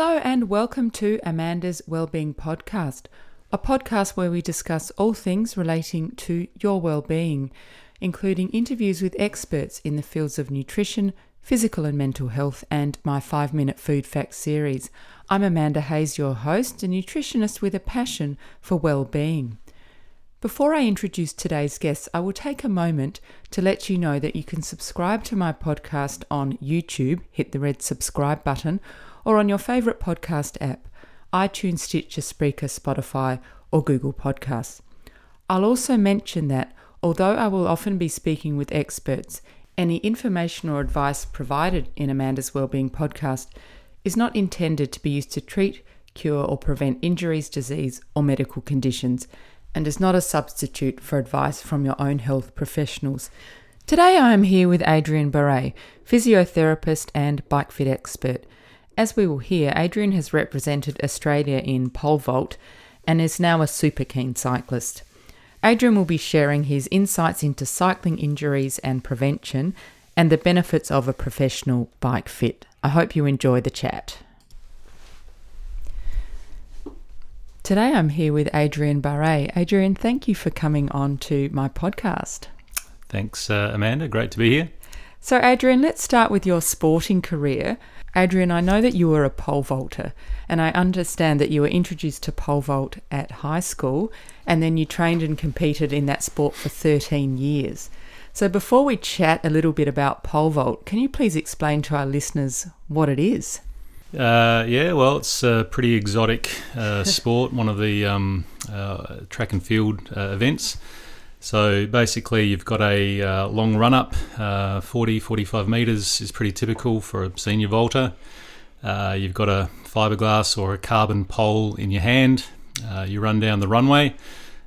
Hello, and welcome to Amanda's Wellbeing Podcast, a podcast where we discuss all things relating to your well-being, including interviews with experts in the fields of nutrition, physical and mental health, and my five minute food facts series. I'm Amanda Hayes, your host, a nutritionist with a passion for well-being. Before I introduce today's guests, I will take a moment to let you know that you can subscribe to my podcast on YouTube, hit the red subscribe button, or on your favourite podcast app iTunes, Stitcher, Spreaker, Spotify, or Google Podcasts. I'll also mention that although I will often be speaking with experts, any information or advice provided in Amanda's Wellbeing podcast is not intended to be used to treat, cure, or prevent injuries, disease, or medical conditions, and is not a substitute for advice from your own health professionals. Today I am here with Adrian Barret, physiotherapist and bike fit expert. As we will hear, Adrian has represented Australia in pole vault and is now a super keen cyclist. Adrian will be sharing his insights into cycling injuries and prevention and the benefits of a professional bike fit. I hope you enjoy the chat. Today I'm here with Adrian Barre. Adrian, thank you for coming on to my podcast. Thanks, uh, Amanda. Great to be here. So, Adrian, let's start with your sporting career. Adrian, I know that you were a pole vaulter, and I understand that you were introduced to pole vault at high school, and then you trained and competed in that sport for 13 years. So, before we chat a little bit about pole vault, can you please explain to our listeners what it is? Uh, yeah, well, it's a pretty exotic uh, sport, one of the um, uh, track and field uh, events. So basically, you've got a uh, long run up, uh, 40, 45 metres is pretty typical for a senior vaulter. Uh, you've got a fiberglass or a carbon pole in your hand. Uh, you run down the runway,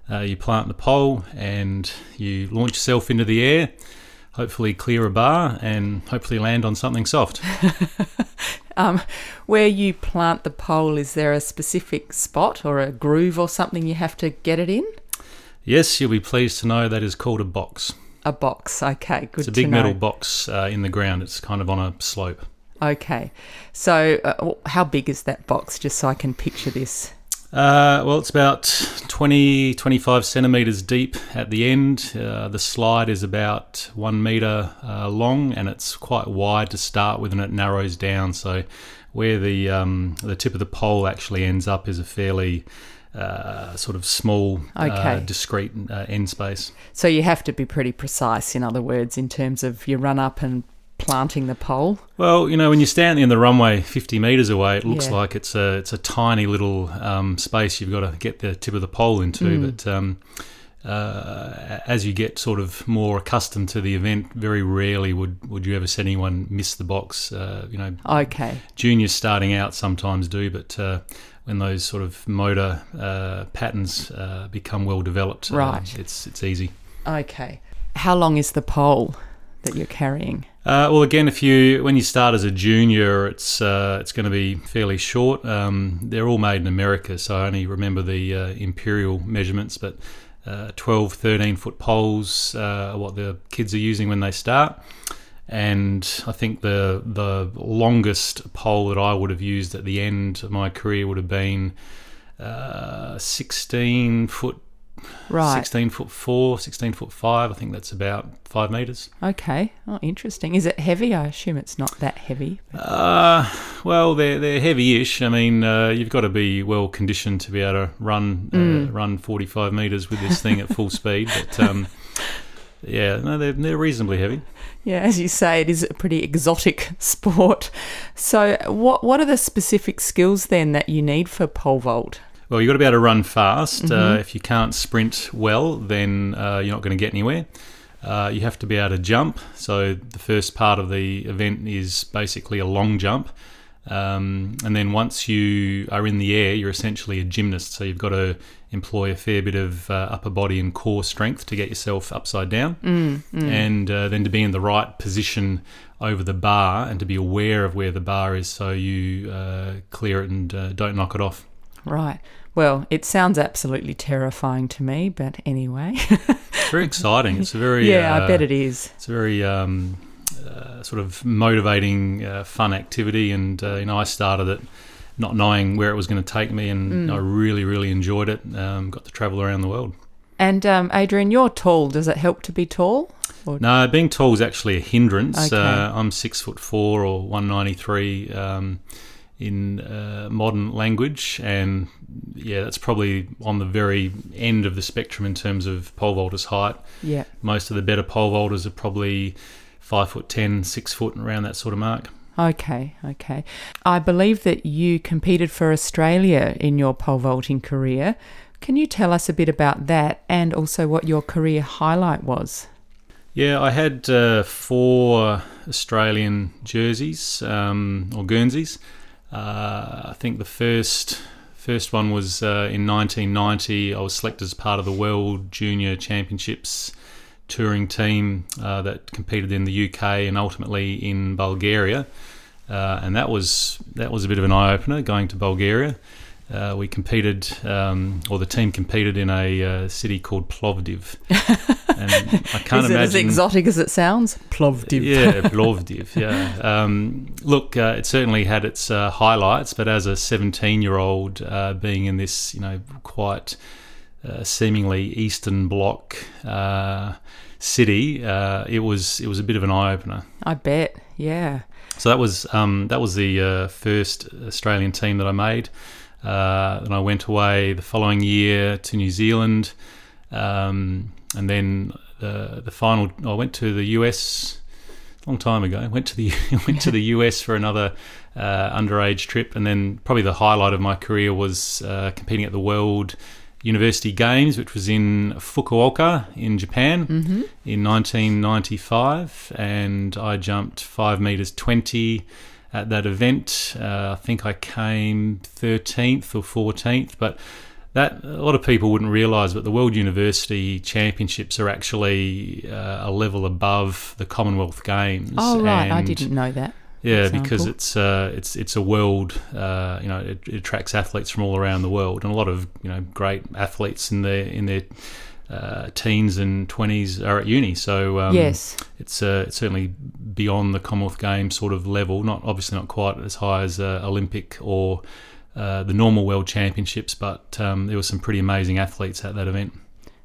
uh, you plant the pole, and you launch yourself into the air. Hopefully, clear a bar and hopefully land on something soft. um, where you plant the pole, is there a specific spot or a groove or something you have to get it in? Yes, you'll be pleased to know that is called a box. A box, okay, good. It's a big metal box uh, in the ground. It's kind of on a slope. Okay, so uh, how big is that box? Just so I can picture this. Uh, well, it's about 20, 25 centimetres deep at the end. Uh, the slide is about one metre uh, long and it's quite wide to start with and it narrows down. So, where the, um, the tip of the pole actually ends up is a fairly uh, sort of small, uh, okay. uh, discrete uh, end space. So you have to be pretty precise, in other words, in terms of your run up and planting the pole. Well, you know, when you're standing in the runway 50 metres away, it looks yeah. like it's a it's a tiny little um, space you've got to get the tip of the pole into, mm. but. Um, uh, as you get sort of more accustomed to the event, very rarely would, would you ever see anyone miss the box. Uh, you know, okay. Juniors starting out sometimes do, but uh, when those sort of motor uh, patterns uh, become well developed, uh, right. it's it's easy. Okay. How long is the pole that you're carrying? Uh, well, again, if you when you start as a junior, it's uh, it's going to be fairly short. Um, they're all made in America, so I only remember the uh, imperial measurements, but. 12, 13 foot poles are what the kids are using when they start. And I think the the longest pole that I would have used at the end of my career would have been uh, 16 foot right. 16 foot 4 16 foot 5 i think that's about 5 meters. Okay. Oh interesting. Is it heavy? I assume it's not that heavy uh, well they're, they're heavy-ish. I mean uh, you've got to be well conditioned to be able to run uh, mm. run 45 meters with this thing at full speed but um, yeah no they're, they're reasonably heavy. Yeah, as you say, it is a pretty exotic sport. So, what what are the specific skills then that you need for pole vault? Well, you've got to be able to run fast. Mm-hmm. Uh, if you can't sprint well, then uh, you're not going to get anywhere. Uh, you have to be able to jump. So, the first part of the event is basically a long jump. Um, and then once you are in the air, you're essentially a gymnast. So, you've got to employ a fair bit of uh, upper body and core strength to get yourself upside down, mm, mm. and uh, then to be in the right position over the bar and to be aware of where the bar is so you uh, clear it and uh, don't knock it off. Right. Well, it sounds absolutely terrifying to me, but anyway. it's very exciting. It's a very yeah, I uh, bet it is. It's a very um, uh, sort of motivating, fun activity, and you know I started it not knowing where it was going to take me, and I really, really enjoyed it. Um, got to travel around the world. And um, Adrian, you're tall. Does it help to be tall? Or- No, being tall is actually a hindrance. Okay. Uh, I'm six foot four or one ninety three um, in uh, modern language, and yeah, that's probably on the very end of the spectrum in terms of pole vaulters' height. Yeah. Most of the better pole vaulters are probably five foot ten, six foot, around that sort of mark. Okay, okay. I believe that you competed for Australia in your pole vaulting career. Can you tell us a bit about that and also what your career highlight was? Yeah, I had uh, four Australian jerseys um, or Guernseys. Uh, I think the first first one was uh, in 1990. I was selected as part of the World Junior Championships touring team uh, that competed in the UK and ultimately in Bulgaria. Uh, and that was that was a bit of an eye opener going to Bulgaria. Uh, we competed, um, or the team competed in a uh, city called Plovdiv, and I can't Is it as exotic as it sounds? Plovdiv. Yeah, Plovdiv. Yeah. Um, look, uh, it certainly had its uh, highlights, but as a 17-year-old, uh, being in this, you know, quite uh, seemingly Eastern Bloc uh, city, uh, it was it was a bit of an eye opener. I bet. Yeah. So that was um, that was the uh, first Australian team that I made. Uh, and I went away the following year to New Zealand, um, and then the the final. I went to the US a long time ago. Went to the went to the US for another uh, underage trip, and then probably the highlight of my career was uh, competing at the World University Games, which was in Fukuoka in Japan Mm-hmm. in 1995, and I jumped five meters twenty at that event. Uh, I think I came 13th or 14th, but that a lot of people wouldn't realise, but the World University Championships are actually uh, a level above the Commonwealth Games. Oh, right. I didn't know that. yeah, because it's uh, it's it's a world. Uh, you know, it, it attracts athletes from all around the world, and a lot of you know great athletes in their in their uh, teens and twenties are at uni. So um, yes. it's uh, it's certainly beyond the Commonwealth Games sort of level. Not obviously not quite as high as uh, Olympic or uh, the normal World Championships, but um, there were some pretty amazing athletes at that event.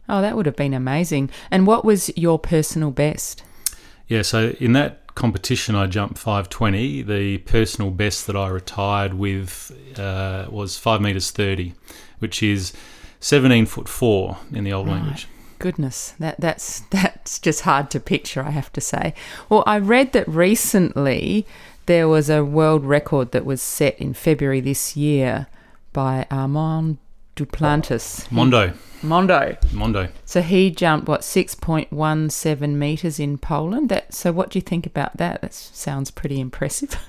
Oh, that would have been amazing. And what was your personal best? Yeah, so in that competition, I jumped 520. The personal best that I retired with uh, was 5 metres 30, which is 17 foot 4 in the old Right. language. Goodness, that that's that's just hard to picture. I have to say. Well, I read that recently there was a world record that was set in February this year by Armand Duplantis. Mondo. Mondo. Mondo. So he jumped what six point one seven meters in Poland. That. So what do you think about that? That sounds pretty impressive.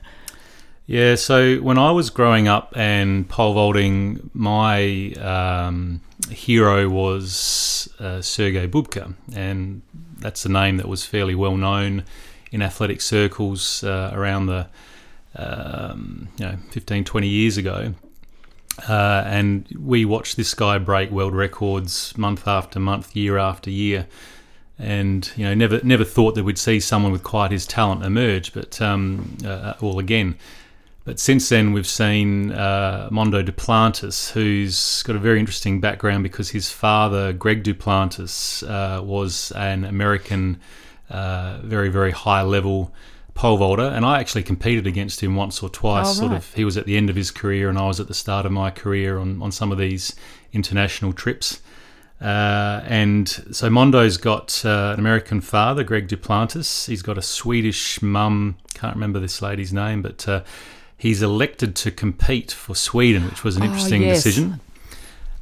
Yeah, so when I was growing up and pole vaulting, my um, hero was uh, Sergei Bubka, and that's a name that was fairly well known in athletic circles uh, around the um, you know 15, 20 years ago. Uh, and we watched this guy break world records month after month, year after year, and you know never never thought that we'd see someone with quite his talent emerge. But um, uh, well, again, but since then, we've seen uh, Mondo Duplantis, who's got a very interesting background because his father, Greg Duplantis, uh, was an American, uh, very, very high level pole vaulter. And I actually competed against him once or twice. Oh, Sort of, he was at the end of his career, and I was at the start of my career on, on some of these international trips. Uh, and so Mondo's got uh, an American father, Greg Duplantis. He's got a Swedish mum. Can't remember this lady's name, but uh, he's elected to compete for Sweden, which was an Oh, interesting yes. decision.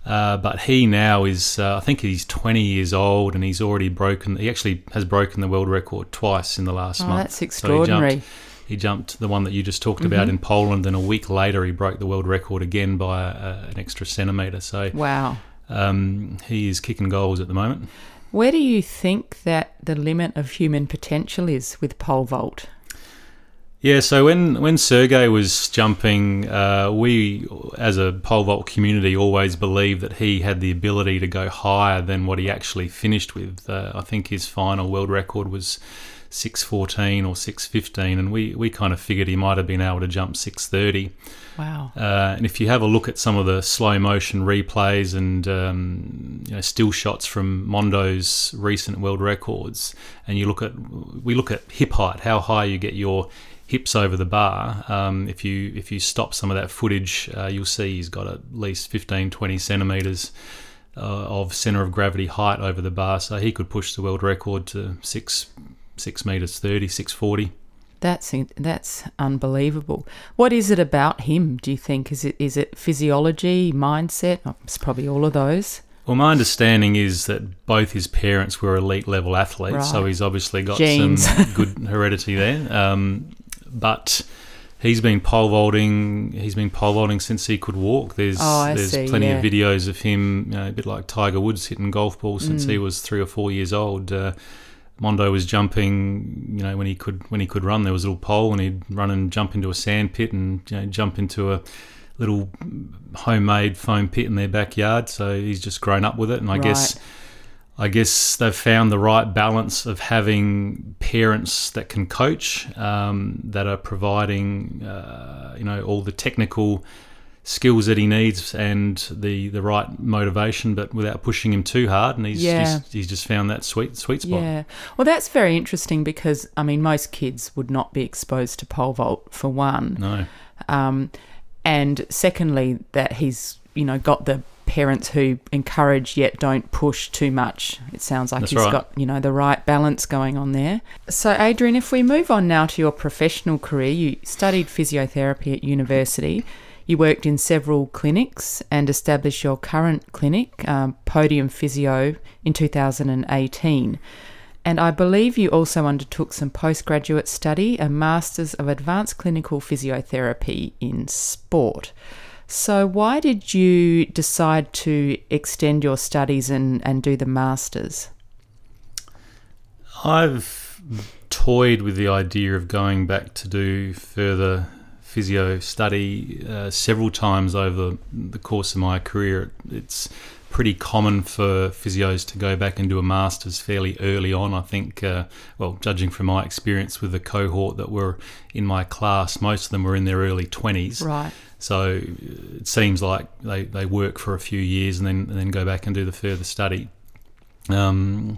Uh, but he now is, uh, I think he's 20 years old, and he's already broken. He actually has broken the world record twice in the last Oh, month. that's So he jumped- extraordinary. he jumped the one that you just talked about Mm-hmm. in Poland, and a week later he broke the world record again by uh, an extra centimetre. So wow. um, he is kicking goals at the moment. Where do you think that the limit of human potential is with pole vault? Yeah, so when when Sergey was jumping, uh, we as a pole vault community always believed that he had the ability to go higher than what he actually finished with. Uh, I think his final world record was 614 or 615, and we, we kind of figured he might have been able to jump 630. Wow. Uh, and if you have a look at some of the slow motion replays and um, you know, still shots from Mondo's recent world records, and you look at we look at hip height, how high you get your hips over the bar. Um, if you if you stop some of that footage, uh, you'll see he's got at least 15, 20 centimeters uh, of center of gravity height over the bar, so he could push the world record to six six meters 30, 640. That's that's unbelievable. What is it about him? Do you think is it is it physiology, mindset? Oh, it's probably all of those. Well, my understanding is that both his parents were elite level athletes, Right. so he's obviously got Genes. some good heredity there. Um, but he's been pole vaulting. He's been pole vaulting since he could walk. There's Oh, there's see, plenty yeah. of videos of him, you know, a bit like Tiger Woods hitting golf balls since Mm. he was three or four years old. Uh, Mondo was jumping, you know, when he could when he could run. There was a little pole, and he'd run and jump into a sand pit, and you know, jump into a little homemade foam pit in their backyard. So he's just grown up with it, and I guess. I guess they've found the right balance of having parents that can coach, um, that are providing, uh, you know, all the technical skills that he needs and the, the right motivation, but without pushing him too hard. And he's, Yeah. he's, he's just found that sweet sweet spot. Yeah. Well, that's very interesting because I mean, most kids would not be exposed to pole vault for one, No, um, and secondly, that he's you know got the parents who encourage yet don't push too much. It sounds like That's he's right. got you know the right balance going on there. So, Adrian, if we move on now to your professional career, you studied physiotherapy at university. You worked in several clinics and established your current clinic, um, Podium Physio, in 2018. And I believe you also undertook some postgraduate study, a Masters of Advanced Clinical Physiotherapy in Sport. So, why did you decide to extend your studies and, and do the Masters? I've toyed with the idea of going back to do further physio study uh, several times over the course of my career. It's pretty common for physios to go back and do a master's fairly early on. I think, uh, well, judging from my experience with the cohort that were in my class, most of them were in their early 20s. Right. So it seems like they, they work for a few years and then and then go back and do the further study. Um,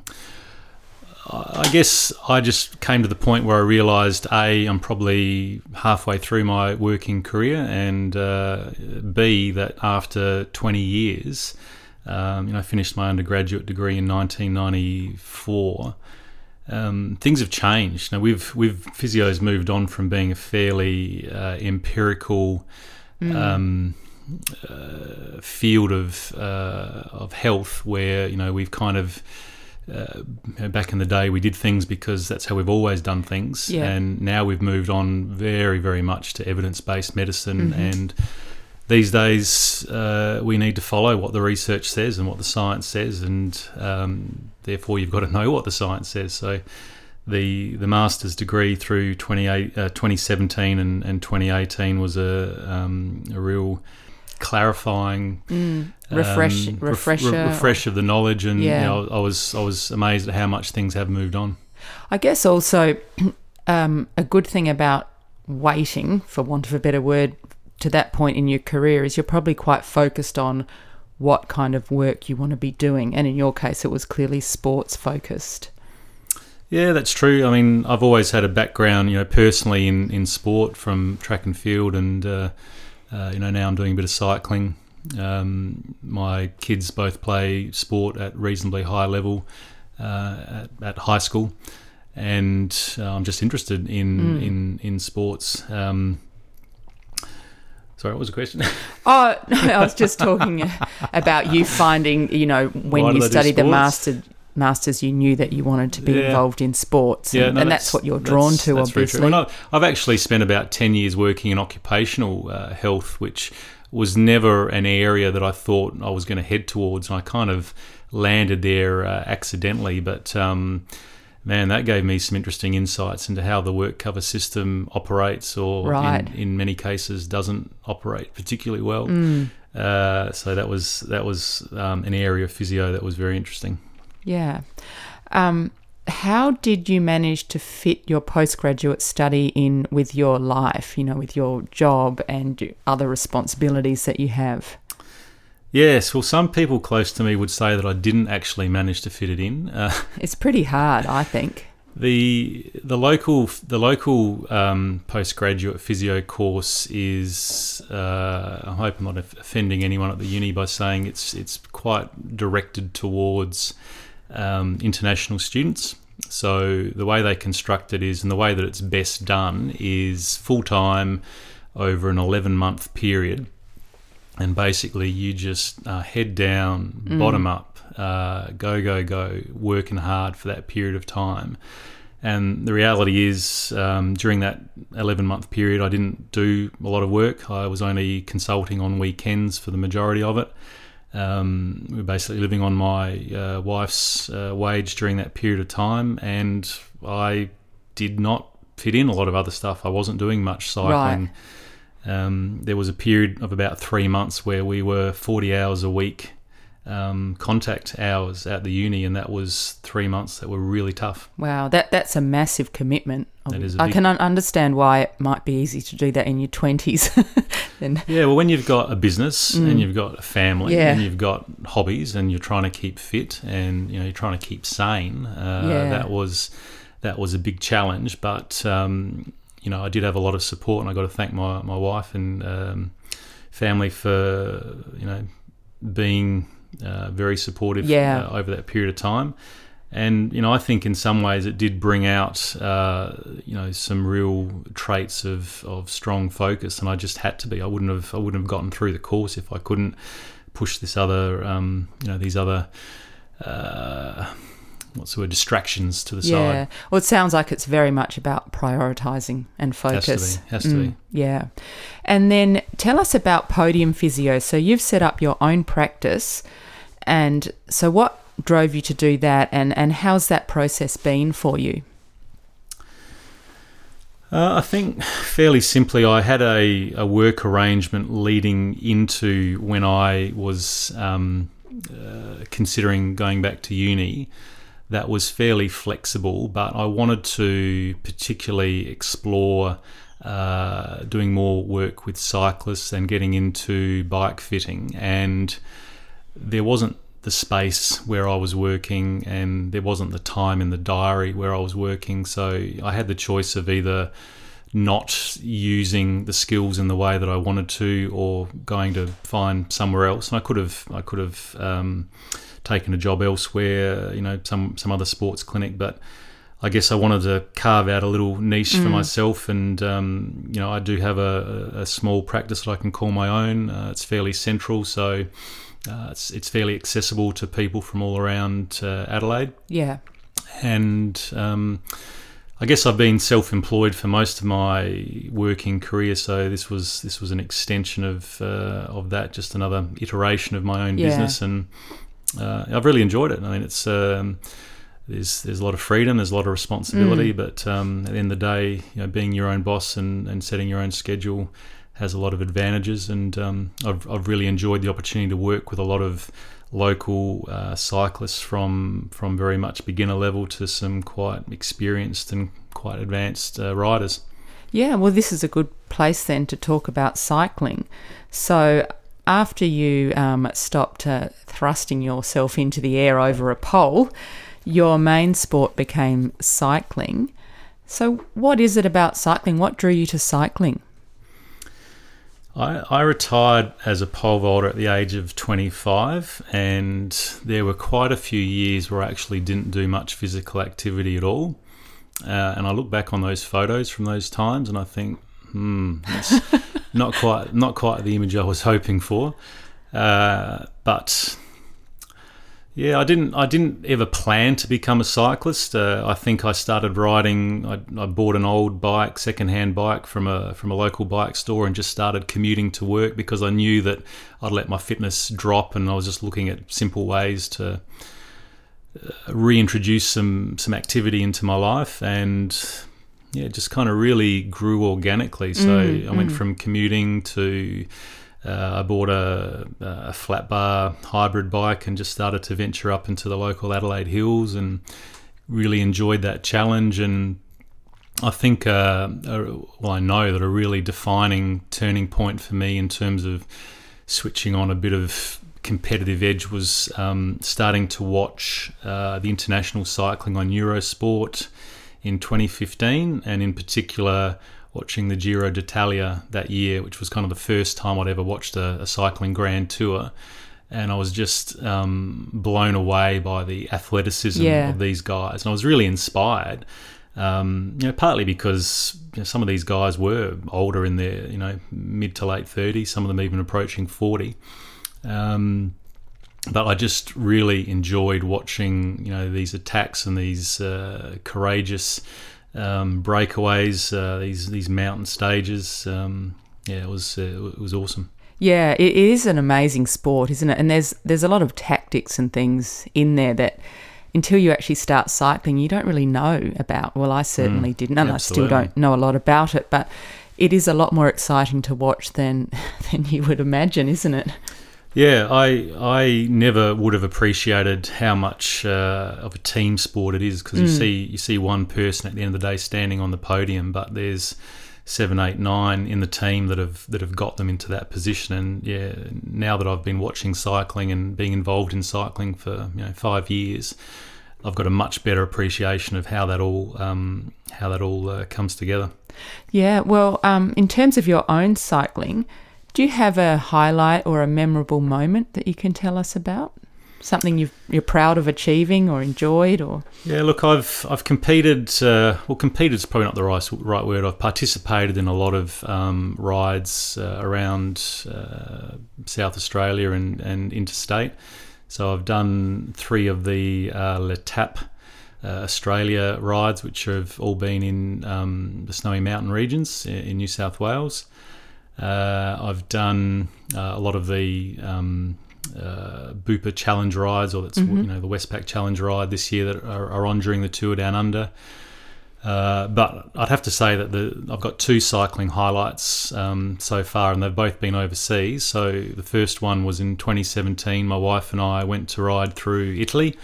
I I guess I just came to the point where I realised a I'm probably halfway through my working career, and uh, b that after 20 years, um, you know, I finished my undergraduate degree in 1994. Um, things have changed. Now we've we've physios moved on from being a fairly uh, empirical um, uh, field of uh, of health, where you know we've kind of uh, back in the day we did things because that's how we've always done things, Yeah. and now we've moved on very very much to evidence based medicine and. These days, uh, we need to follow what the research says and what the science says, and um, therefore, you've got to know what the science says. So, the the master's degree through 28, uh, 2017 and, and 2018 was a um, a real clarifying Mm. Refresh, um, ref- refresher. re- refresh of the knowledge and Yeah. you know, I was I was amazed at how much things have moved on I guess also um, a good thing about waiting, for want of a better word, to that point in your career is you're probably quite focused on what kind of work you want to be doing. And in your case, it was clearly sports focused. Yeah, that's true. I mean, I've always had a background, you know, personally in, in sport from track and field, and uh, uh, you know now I'm doing a bit of cycling. Um, my kids both play sport at reasonably high level uh, at, at high school, and uh, I'm just interested in Mm. in in sports. Um, sorry, what was the question? Oh, no, I was just talking about you finding, you know, when Why you studied the master, masters, you knew that you wanted to be Yeah. involved in sports. And, no, and that's, what you're drawn that's- to, that's obviously. no, I've actually spent about 10 years working in occupational uh, health, which was never an area that I thought I was going to head towards. And I kind of landed there uh, accidentally. But um, man, that gave me some interesting insights into how the work cover system operates, or Right. in, in many cases doesn't operate particularly well. Mm, Uh, so that was that was um, an area of physio that was very interesting. Yeah. Um, how did you manage to fit your postgraduate study in with your life, you know, with your job and other responsibilities that you have? Yes, well, some people close to me would say that I didn't actually manage to fit it in. Uh, it's pretty hard, I think. The the local the local um, postgraduate physio course is uh, I hope I'm not offending anyone at the uni by saying it's it's quite directed towards um, international students. So the way they construct it is, and the way that it's best done is full time over an 11 month period, and basically you just uh, head down, mm. bottom up, uh, go, go, go, working hard for that period of time. And the reality is, um, during that 11 month period, I didn't do a lot of work. I was only consulting on weekends for the majority of it. Um, we were basically living on my uh, wife's uh, wage during that period of time, and I did not fit in a lot of other stuff. I wasn't doing much cycling. Right. Um, there was a period of about three months where we were 40 hours a week um, contact hours at the uni, and that was three months that were really tough. Wow, that that's a massive commitment. That is I can understand why it might be easy to do that in your twenties. then yeah, well, when you've got a business mm. and you've got a family yeah. and you've got hobbies and you're trying to keep fit and you know you're trying to keep sane, uh, yeah. that was that was a big challenge. But um, you know, I did have a lot of support, and I got to thank my my wife and um, family for you know being uh, very supportive yeah. uh, over that period of time. And you know, I think in some ways it did bring out uh, you know some real traits of, of strong focus, and I just had to be. I wouldn't have I wouldn't have gotten through the course if I couldn't push this other um, you know these other uh, what's the word distractions to the yeah. side. Yeah, well, it sounds like it's very much about prioritizing and focus. Has to be. Has to mm, be. Yeah, and then tell us about Podium Physio. So you've set up your own practice. And so, what drove you to do that, and, and how's that process been for you? Uh, I think fairly simply, I had a, a work arrangement leading into when I was um, uh, considering going back to uni that was fairly flexible, but I wanted to particularly explore uh, doing more work with cyclists and getting into bike fitting. And there wasn't the space where I was working and there wasn't the time in the diary where I was working. So I had the choice of either not using the skills in the way that I wanted to or going to find somewhere else. And I could have I could have um, taken a job elsewhere, you know, some some other sports clinic, but I guess I wanted to carve out a little niche mm. for myself, and um, you know, I do have a, a, small practice that I can call my own. Uh, it's fairly central, so uh, it's it's fairly accessible to people from all around uh, Adelaide. Yeah, and um, I guess I've been self-employed for most of my working career, so this was this was an extension of uh, of that, just another iteration of my own yeah. business, and uh, I've really enjoyed it. I mean, it's um, there's there's a lot of freedom, there's a lot of responsibility, mm. but um, at the end of the day, you know, being your own boss and, and setting your own schedule has a lot of advantages, and um, I've, I've really enjoyed the opportunity to work with a lot of local uh, cyclists from from very much beginner level to some quite experienced and quite advanced uh, riders. Yeah, well, this is a good place then to talk about cycling. So, after you um, stopped uh, thrusting yourself into the air over a pole, your main sport became cycling. So, what is it about cycling? What drew you to cycling? I, I retired as a pole vaulter at the age of 25, and there were quite a few years where I actually didn't do much physical activity at all. Uh, and I look back on those photos from those times, and I think, hmm, that's not quite not quite the image I was hoping for. Uh, but yeah, I didn't. I didn't ever plan to become a cyclist. Uh, I think I started riding. I, I, bought an old bike, second-hand bike from a from a local bike store, and just started commuting to work because I knew that I'd let my fitness drop, and I was just looking at simple ways to uh, reintroduce some some activity into my life, and yeah, it just kind of really grew organically. So mm, I went mm. from commuting to uh, I bought a, a, flat bar hybrid bike and just started to venture up into the local Adelaide hills and really enjoyed that challenge. And I think, uh, well, I know that a really defining turning point for me in terms of switching on a bit of competitive edge was um, starting to watch uh, the international cycling on Eurosport in 2015, and in particular, watching the Giro d'Italia that year, which was kind of the first time I'd ever watched a, a cycling grand tour. And I was just um, blown away by the athleticism Yeah. of these guys, and I was really inspired. Um, you know, partly because you know, some of these guys were older in their, you know, mid to late 30s, some of them even approaching 40. Um, but I just really enjoyed watching, you know, these attacks and these uh, courageous um, breakaways, uh, these these mountain stages. Um, yeah, it was uh, it was awesome. Yeah, it it is an amazing sport, isn't it? And there's there's a lot of tactics and things in there that until you actually start cycling, you don't really know about. Well, I certainly didn't, and I still don't know a lot about it. But it is a lot more exciting to watch than than you would imagine, isn't it? Yeah, I I never would have appreciated how much uh, of a team sport it is because you see you see one person at the end of the day standing on the podium, but there's seven, eight, nine in the team that have that have got them into that position. And yeah, now that I've been watching cycling and being involved in cycling for you know five years, I've got a much better appreciation of how that all um, how that all uh, comes together. Yeah. Well, um, in terms of your own cycling, do you have a highlight or a memorable moment that you can tell us about? Something you've, you're proud of achieving or enjoyed, or Yeah, look, I've I've competed. Uh, well, competed is probably not the right right word. I've participated in a lot of um, rides uh, around uh, South Australia and and interstate. So I've done three of the uh, L'Etape uh, Australia rides, which have all been in um, the snowy mountain regions i- in New South Wales. Uh, I've done uh, a lot of the um, uh, Bupa Challenge rides, or that's you know the Westpac Challenge ride this year that are, are on during the tour down under. Uh, but I'd have to say that the I've got two cycling highlights um, so far, and they've both been overseas. So the first one was in 2017. My wife and I went to ride through Italy,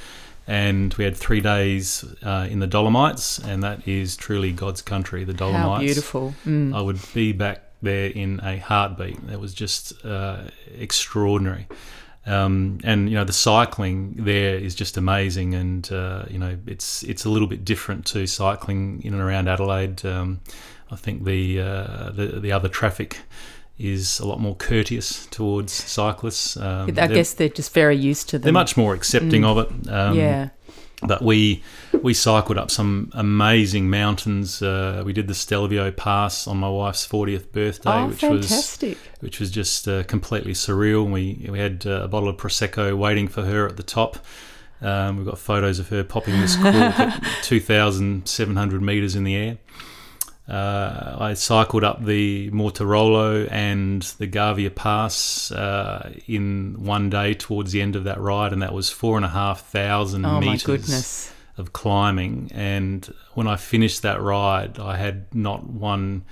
and we had three days uh, in the Dolomites, and that is truly God's country, the Dolomites. how beautiful. Mm. I would be back there in a heartbeat. It was just uh, extraordinary. Um, and you know the cycling there is just amazing, and uh, you know it's it's a little bit different to cycling in and around Adelaide. Um, I think the, uh, the the other traffic is a lot more courteous towards cyclists. Um, I they're- guess they're just very used to them. they're much more accepting of it. Um, yeah. But we we cycled up some amazing mountains. Uh, we did the Stelvio Pass on my wife's 40th birthday, Oh, which was fantastic. which was just uh, completely surreal. We we had uh, a bottle of prosecco waiting for her at the top. Um, we've got photos of her popping this cork at 2,700 meters in the air. Uh, I cycled up the Mortirolo and the Gavia Pass uh, in one day towards the end of that ride, and that was four and a half thousand Oh meters of climbing. And when I finished that ride, I had not one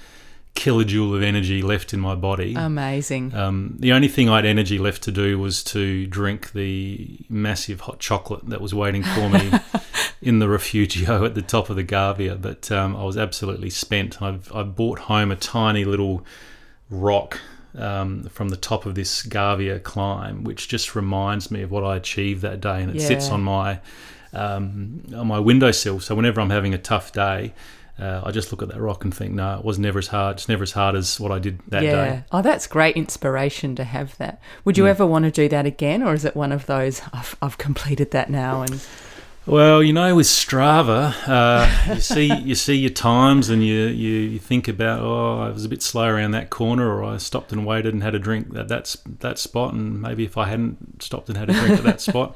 kilojoule of energy left in my body. Amazing. Um, the only thing I had energy left to do was to drink the massive hot chocolate that was waiting for me in the refugio at the top of the Gavia. But um, I was absolutely spent. I've, I brought home a tiny little rock um, from the top of this Gavia climb, which just reminds me of what I achieved that day, and it sits on my um, on my windowsill. So whenever I'm having a tough day. Uh, I just look at that rock and think, no, it was never as hard. It's never as hard as what I did that yeah. day. Oh, that's great inspiration to have that. Would Hmm. you ever want to do that again, or is it one of those I've, I've completed that now and Well, you know, with Strava, uh, you see you see your times, and you, you, you think about, oh, I was a bit slow around that corner, or I stopped and waited and had a drink at that that spot, and maybe if I hadn't stopped and had a drink at that spot,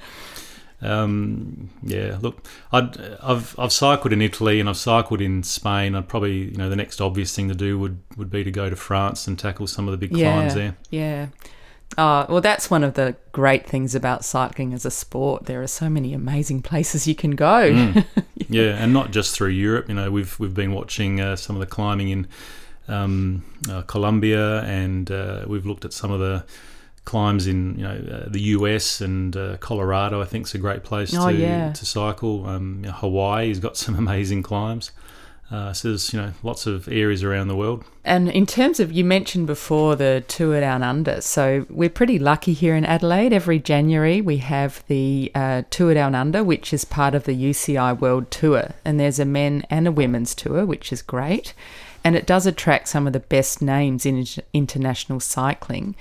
um, yeah. Look, I'd, I've I've cycled in Italy and I've cycled in Spain. I'd probably you know the next obvious thing to do would would be to go to France and tackle some of the big yeah, climbs there. yeah. Oh, well, that's one of the great things about cycling as a sport. There are so many amazing places you can go. Mm. yeah, and not just through Europe. You know, we've we've been watching uh, some of the climbing in um, uh, Colombia, and uh, we've looked at some of the climbs in you know uh, the US and uh, Colorado. I think is a great place Oh, to yeah. to cycle. Um, you know, Hawaii has got some amazing climbs. Uh, so there's you know lots of areas around the world. And in terms of, you mentioned before the tour down under. So we're pretty lucky here in Adelaide. Every January we have the uh, tour down under, which is part of the UCI World Tour. And there's a men and a women's tour, which is great. And it does attract some of the best names in international cycling.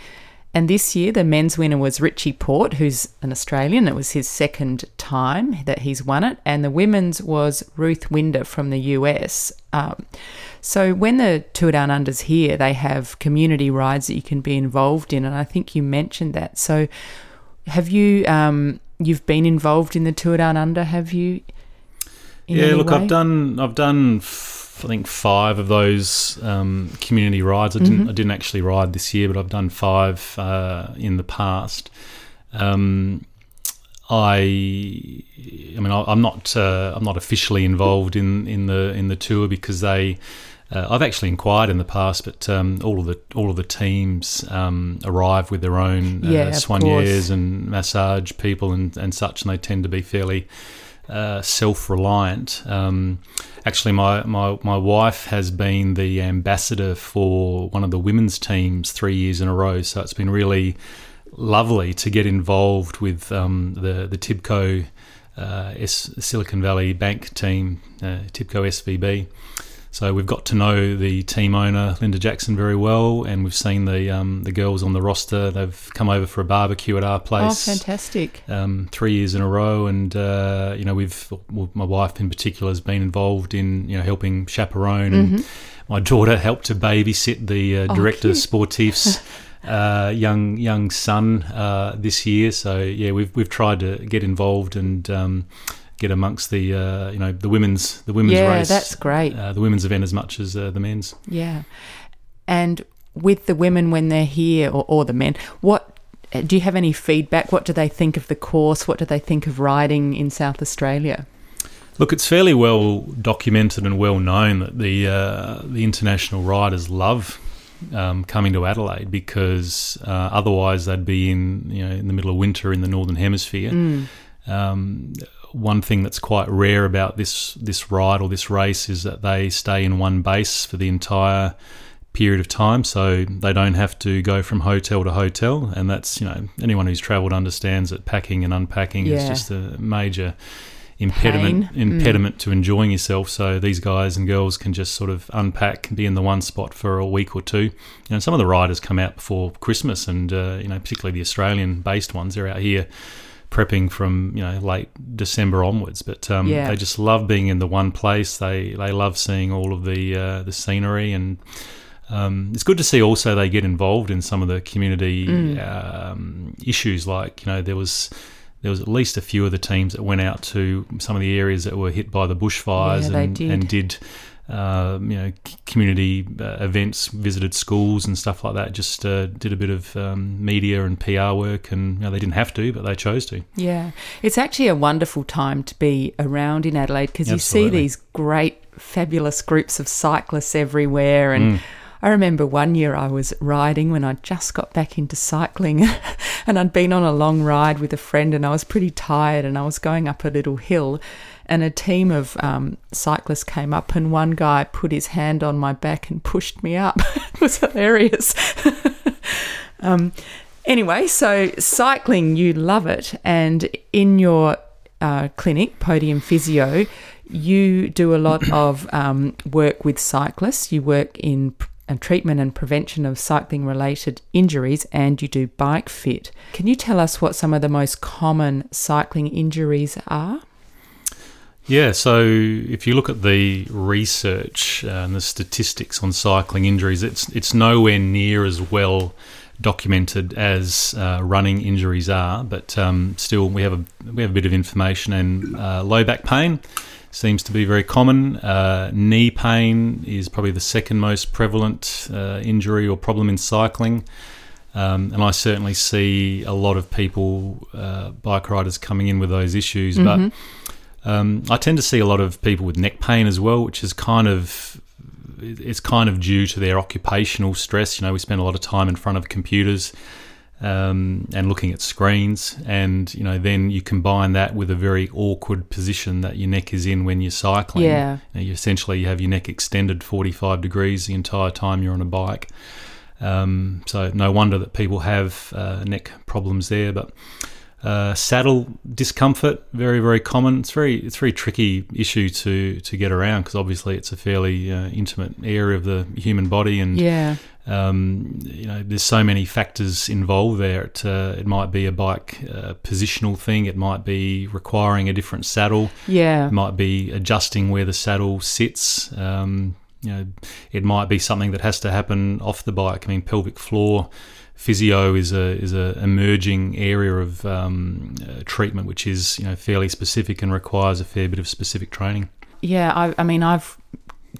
And this year, the men's winner was Richie Porte, who's an Australian. It was his second time that he's won it. And the women's was Ruth Winder from the US. Um, so when the Tour Down Under's here, they have community rides that you can be involved in. And I think you mentioned that. So have you, um, you've been involved in the Tour Down Under, have you? yeah, look, way? I've done I've done f- I think five of those um, community rides. I didn't Mm-hmm. I didn't actually ride this year, but I've done five uh, in the past. Um, I I mean I, I'm not uh, I'm not officially involved in, in the in the tour because they. Uh, I've actually inquired in the past, but um, all of the all of the teams um, arrive with their own uh, Yeah, soigneurs and massage people and, and such, and they tend to be fairly uh, self-reliant. Um, actually, my, my my wife has been the ambassador for one of the women's teams three years in a row, so it's been really lovely to get involved with um, the the Tibco uh, S- Silicon Valley Bank team, uh, Tibco SVB. So we've got to know the team owner Linda Jackson very well, and we've seen the um, the girls on the roster. They've come over for a barbecue at our place. Oh, fantastic. um, three years in a row, and uh, you know we've well, my wife in particular has been involved in you know helping chaperone, and my daughter helped to babysit the uh, Mm-hmm. Oh, director sportifs. Uh, young young son uh, this year, so yeah, we've we've tried to get involved and um, get amongst the uh, you know the women's the women's Yeah, race. that's great. Uh, the women's event as much as uh, the men's. Yeah. And with the women when they're here, or, or the men, what do you have any feedback? What do they think of the course? What do they think of riding in South Australia? Look, it's fairly well documented and well known that the uh, the international riders love um, coming to Adelaide because uh, otherwise they'd be in you know in the middle of winter in the northern hemisphere. Um, one thing that's quite rare about this this ride or this race is that they stay in one base for the entire period of time, so they don't have to go from hotel to hotel. And that's you know anyone who's travelled understands that packing and unpacking is just a major impediment Pain. Mm. impediment to enjoying yourself. So these guys and girls can just sort of unpack, be in the one spot for a week or two. Know, some of the riders come out before Christmas, and uh, you know, particularly the Australian-based ones, they're out here prepping from you know late December onwards. But um, Yeah. they just love being in the one place. They they love seeing all of the uh, the scenery and. Um, it's good to see also they get involved in some of the community Mm. um, issues. Like you know, there was there was at least a few of the teams that went out to some of the areas that were hit by the bushfires Yeah, and did. and did um, you know community uh, events, visited schools and stuff like that. Just uh, did a bit of um, media and PR work, and you know, they didn't have to, but they chose to. Yeah, it's actually a wonderful time to be around in Adelaide because you see these great, fabulous groups of cyclists everywhere. And I remember one year I was riding when I just got back into cycling, and I'd been on a long ride with a friend, and I was pretty tired, and I was going up a little hill. And a team of um, cyclists came up, and one guy put his hand on my back and pushed me up. it was hilarious. Um, Anyway, so cycling, you love it. And in your uh, clinic, Podium Physio, you do a lot of um, work with cyclists. You work in uh, treatment and prevention of cycling related injuries and you do bike fit. Can you tell us what some of the most common cycling injuries are? Yeah, so if you look at the research and the statistics on cycling injuries, it's it's nowhere near as well documented as uh, running injuries are, but um, still we have a we have a bit of information. And uh, low back pain seems to be very common. Uh, knee pain is probably the second most prevalent uh, injury or problem in cycling. Um, and I certainly see a lot of people, uh, bike riders, coming in with those issues. But um, I tend to see a lot of people with neck pain as well, which is kind of it's kind of due to their occupational stress. You know, we spend a lot of time in front of computers. um, and looking at screens, and you know then you combine that with a very awkward position that your neck is in when you're cycling. Yeah. You, know, you essentially you have your neck extended 45 degrees the entire time you're on a bike. Um, so no wonder that people have uh, neck problems there, but. Uh, saddle discomfort, very very common. It's very it's a very tricky issue to to get around because obviously it's a fairly uh, intimate area of the human body, and Yeah. um, you know there's so many factors involved there. It uh, it might be a bike uh, positional thing. It might be requiring a different saddle. Yeah. It might be adjusting where the saddle sits. Um, you know, it might be something that has to happen off the bike. I mean, pelvic floor physio is a is a emerging area of um, uh, treatment, which is you know fairly specific and requires a fair bit of specific training. Yeah, I, I mean, I've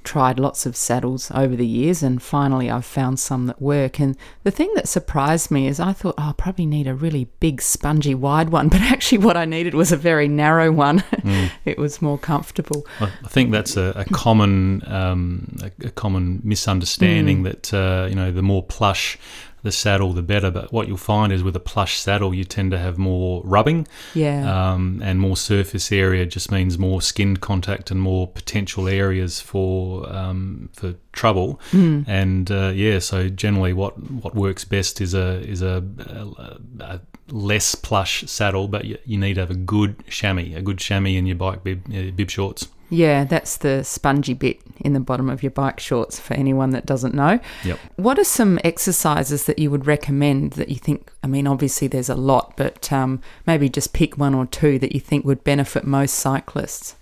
tried lots of saddles over the years, and finally I've found some that work. And the thing that surprised me is I thought, oh, I probably need a really big, spongy, wide one, but actually, what I needed was a very narrow one. it was more comfortable. I think that's a, a common um, a, a common misunderstanding that uh, you know the more plush the saddle, the better. But what you'll find is with a plush saddle, you tend to have more rubbing. Yeah. um, and more surface area just means more skin contact and more potential areas for um, for trouble. And uh, yeah, so generally, what what works best is a is a, a, a less plush saddle, but you, you need to have a good chamois, a good chamois in your bike bib, uh, bib shorts. Yeah, that's the spongy bit in the bottom of your bike shorts for anyone that doesn't know. Yep. What are some exercises that you would recommend that you think? I mean, obviously there's a lot, but um, maybe just pick one or two that you think would benefit most cyclists.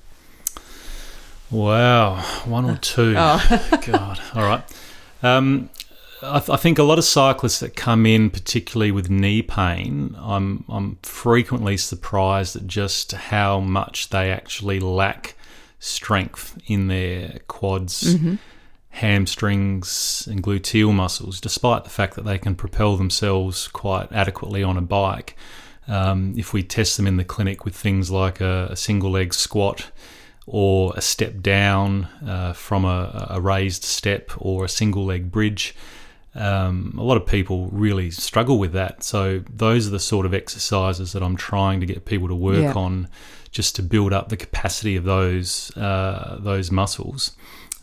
Wow, one or two. oh. God, all right. Um, I, th- I think a lot of cyclists that come in, particularly with knee pain, I'm I'm frequently surprised at just how much they actually lack strength in their quads, hamstrings, and gluteal muscles, despite the fact that they can propel themselves quite adequately on a bike. Um, if we test them in the clinic with things like a, a single leg squat or a step down uh, from a, a raised step or a single leg bridge, um, a lot of people really struggle with that. So those are the sort of exercises that I'm trying to get people to work Yeah. on, just to build up the capacity of those uh, those muscles.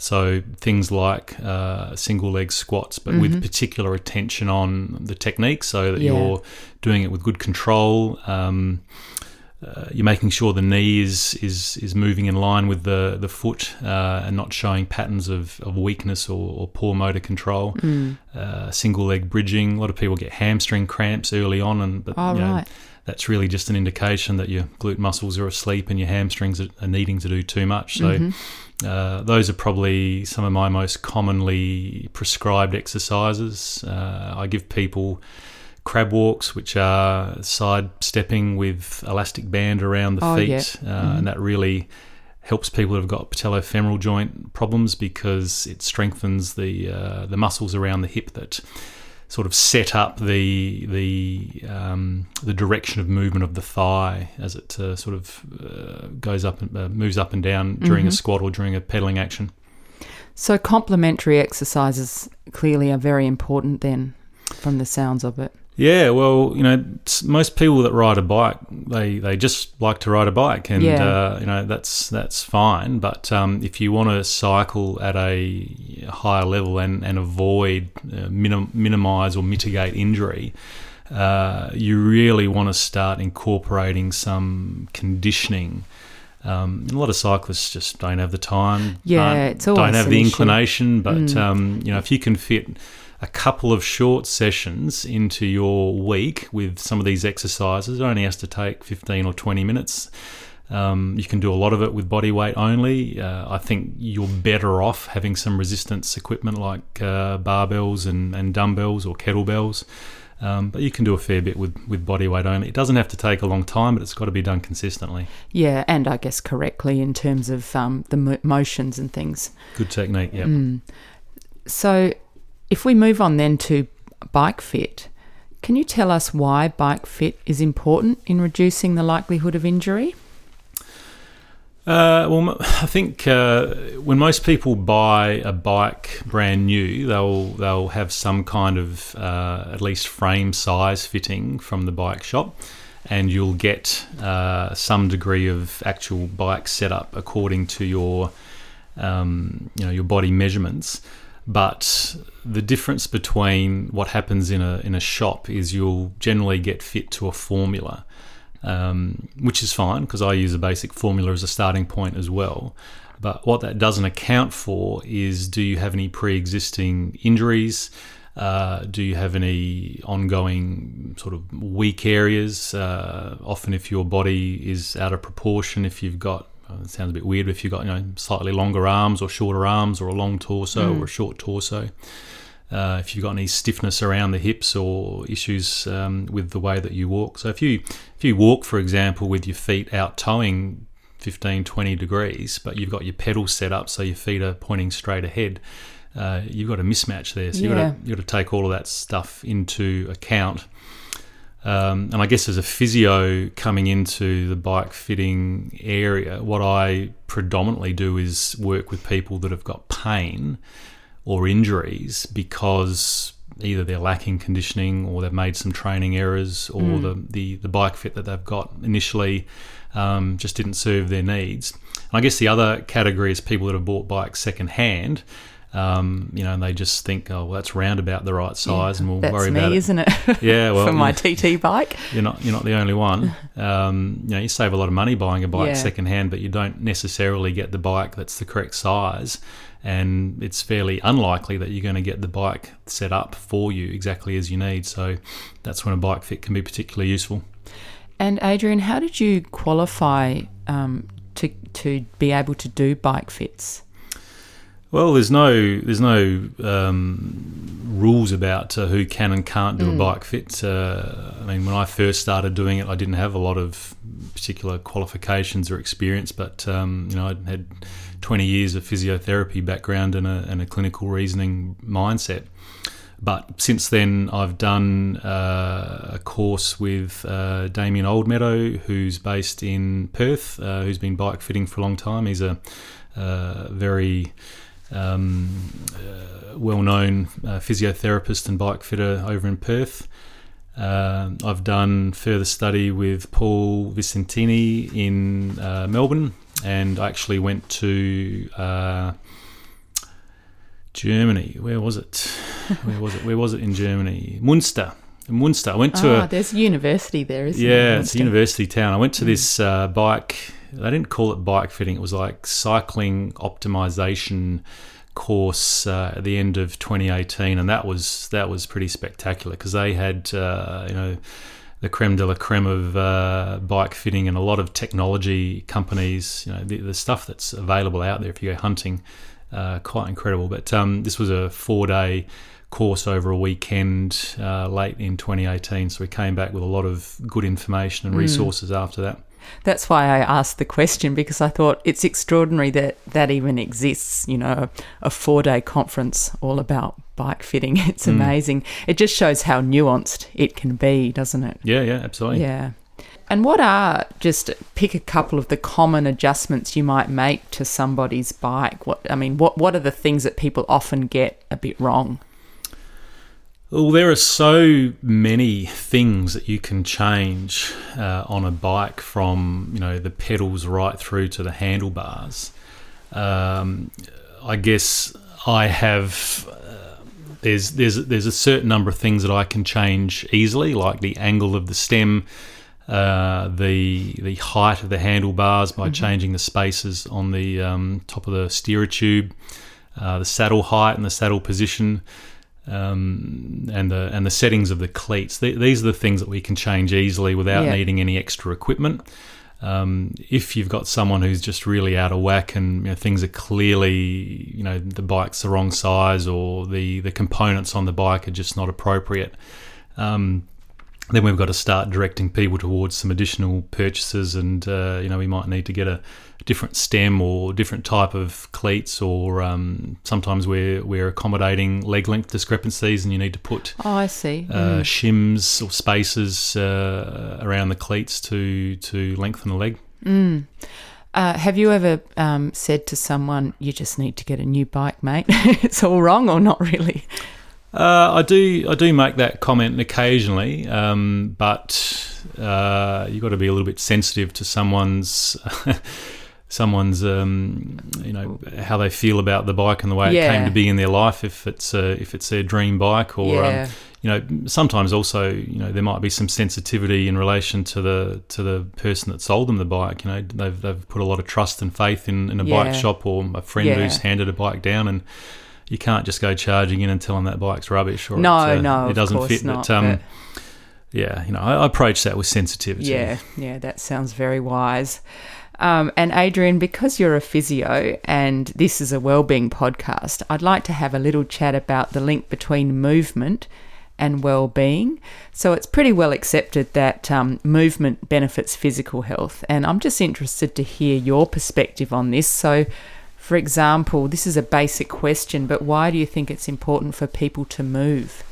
So things like uh, single leg squats, but with particular attention on the technique, so that Yeah. you're doing it with good control. Um, uh, you're making sure the knee is is is moving in line with the the foot uh, and not showing patterns of, of weakness or, or poor motor control. Uh, single leg bridging. A lot of people get hamstring cramps early on, and but Oh, you know, right. That's really just an indication that your glute muscles are asleep and your hamstrings are, needing to do too much. So. Uh, those are probably some of my most commonly prescribed exercises. Uh, I give people crab walks, which are side stepping with elastic band around the Oh, feet, uh, and that really helps people who've got patellofemoral joint problems because it strengthens the uh, the muscles around the hip that sort of set up the the um, the direction of movement of the thigh as it uh, sort of uh, goes up and uh, moves up and down during a squat or during a pedaling action. So complementary exercises clearly are very important then, from the sounds of it. Yeah, well, you know, most people that ride a bike, they, they just like to ride a bike, and Yeah. uh, you know that's that's fine. But um, if you want to cycle at a higher level and and avoid uh, minim- minimize or mitigate injury, uh, you really want to start incorporating some conditioning. Um, and a lot of cyclists just don't have the time. Yeah, don't- it's always don't have the inclination. But Mm. um, you know, if you can fit a couple of short sessions into your week with some of these exercises, it only has to take fifteen or twenty minutes. Um, you can do a lot of it with body weight only. Uh, I think you're better off having some resistance equipment like uh, barbells and, and dumbbells or kettlebells. Um, but you can do a fair bit with, with body weight only. It doesn't have to take a long time, but it's got to be done consistently. Yeah, and I guess correctly in terms of um, the mo- motions and things. Good technique, yeah. Mm. So, if we move on then to bike fit, can you tell us why bike fit is important in reducing the likelihood of injury? Uh, well, I think uh, when most people buy a bike brand new, they'll they'll have some kind of uh, at least frame size fitting from the bike shop, and you'll get uh, some degree of actual bike setup according to your um, you know your body measurements. But the difference between what happens in a in a shop is you'll generally get fit to a formula um, which is fine because I use a basic formula as a starting point as well. But what that doesn't account for is do you have any pre existing injuries? Uh, do you have any ongoing sort of weak areas? Uh, often, if your body is out of proportion, if you've got it sounds a bit weird, if you've got you know slightly longer arms or shorter arms or a long torso mm. or a short torso, uh, if you've got any stiffness around the hips or issues um, with the way that you walk. So if you if you walk, for example, with your feet out toeing 15, 20 degrees, but you've got your pedals set up so your feet are pointing straight ahead, uh, you've got a mismatch there. So you've, got to, you've got to take all of that stuff into account. Um, and I guess as a physio coming into the bike fitting area, what I predominantly do is work with people that have got pain or injuries because either they're lacking conditioning or they've made some training errors or mm. the, the, the bike fit that they've got initially um, just didn't serve their needs. And I guess the other category is people that have bought bikes second hand. Um, you know, and they just think, oh, well, that's round about the right size, yeah, and we'll worry about it. that's worry me, about it. isn't it? Yeah, well, for my TT bike, you're not you're not the only one. Um, you know, you save a lot of money buying a bike yeah. second hand, but you don't necessarily get the bike that's the correct size and it's fairly unlikely that you're going to get the bike set up for you exactly as you need. So that's when a bike fit can be particularly useful. And Adrian, how did you qualify um, to to be able to do bike fits? Well, there's no there's no um, rules about uh, who can and can't do mm. a bike fit. Uh, I mean, when I first started doing it, I didn't have a lot of particular qualifications or experience, but um, you know, I had 20 years of physiotherapy background and a, and a clinical reasoning mindset. But since then, I've done uh, a course with uh, Damien Oldmeadow, who's based in Perth, uh, who's been bike fitting for a long time. He's a uh, very um, uh, well known uh, physiotherapist and bike fitter over in Perth. I've done further study with Paul Vicentini in Melbourne, and I actually went to uh, Germany. Where was it? Where was it? Where was it in Germany? Munster. Munster. I went to ah, a. There's a university there, isn't yeah, there? Yeah, it's a university town. I went to mm. this uh, bike. They didn't call it bike fitting. It was like cycling optimization course uh, at the end of 2018, and that was that was pretty spectacular because they had uh, you know the creme de la creme of uh, bike fitting and a lot of technology companies. You know, the, the stuff that's available out there if you go hunting, uh, quite incredible. But um, this was a four day course over a weekend uh, late in 2018, so we came back with a lot of good information and mm. resources mm. after that. That's why I asked the question because I thought it's extraordinary that that even exists. You know, a four day conference all about bike fitting. It's mm. amazing. It just shows how nuanced it can be, doesn't it? Yeah, yeah, absolutely. Yeah. And what are just pick a couple of the common adjustments you might make to somebody's bike? What I mean, what what are the things that people often get a bit wrong? Well, there are so many things that you can change uh, on a bike, from you know the pedals right through to the handlebars. Um, I guess I have uh, there's there's there's a certain number of things that I can change easily, like the angle of the stem, uh, the the height of the handlebars by mm-hmm. changing the spaces on the um, top of the steerer tube, uh, the saddle height and the saddle position um, and the and the settings of the cleats. these are the things that we can change easily without yeah. needing any extra equipment. Um, if you've got someone who's just really out of whack and you know, things are clearly, you know, the bike's the wrong size or the the components on the bike are just not appropriate. Um, then we've got to start directing people towards some additional purchases, and uh, you know we might need to get a different stem or different type of cleats, or um, sometimes we're we're accommodating leg length discrepancies, and you need to put oh I see uh, mm. shims or spaces uh, around the cleats to to lengthen the leg. Mm. Uh, have you ever um, said to someone, "You just need to get a new bike, mate"? it's all wrong, or not really? Uh, I do. I do make that comment occasionally, um, but uh, you've got to be a little bit sensitive to someone's. someone's um, you know how they feel about the bike and the way Yeah. it came to be in their life if it's a, if it's their dream bike or Yeah. um, you know sometimes also you know there might be some sensitivity in relation to the to the person that sold them the bike you know they've, they've put a lot of trust and faith in, in a Yeah. bike shop or a friend who's handed a bike down and you can't just go charging in and tell them that bike's rubbish or No, uh, no, it doesn't fit not, but um but- yeah you know I, I approach that with sensitivity Yeah, yeah, that sounds very wise. Um, and Adrian, because you're a physio and this is a wellbeing podcast, I'd like to have a little chat about the link between movement and well-being. So it's pretty well accepted that um, movement benefits physical health, and I'm just interested to hear your perspective on this. So, for example, this is a basic question, but why do you think it's important for people to move?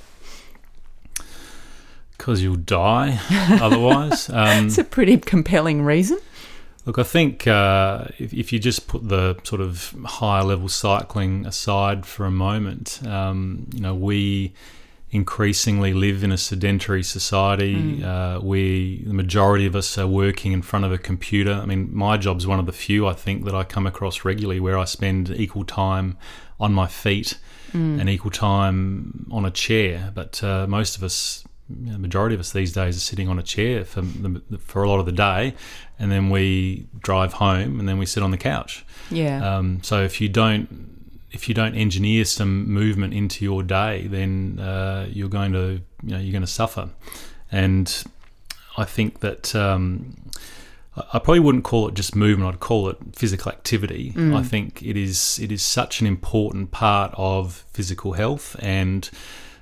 because you'll die otherwise um, It's a pretty compelling reason. Look, I think uh, if, if you just put the sort of higher level cycling aside for a moment, um, you know, we increasingly live in a sedentary society. Uh, we, the majority of us are working in front of a computer. I mean, my job's one of the few I think that I come across regularly where I spend equal time on my feet and equal time on a chair. But uh, most of us, majority of us these days are sitting on a chair for the, for a lot of the day, and then we drive home and then we sit on the couch. Yeah. Um, so if you don't if you don't engineer some movement into your day, then uh, you're going to you know you're going to suffer. And I think that um, I I probably wouldn't call it just movement. I'd call it physical activity. I think it is it is such an important part of physical health and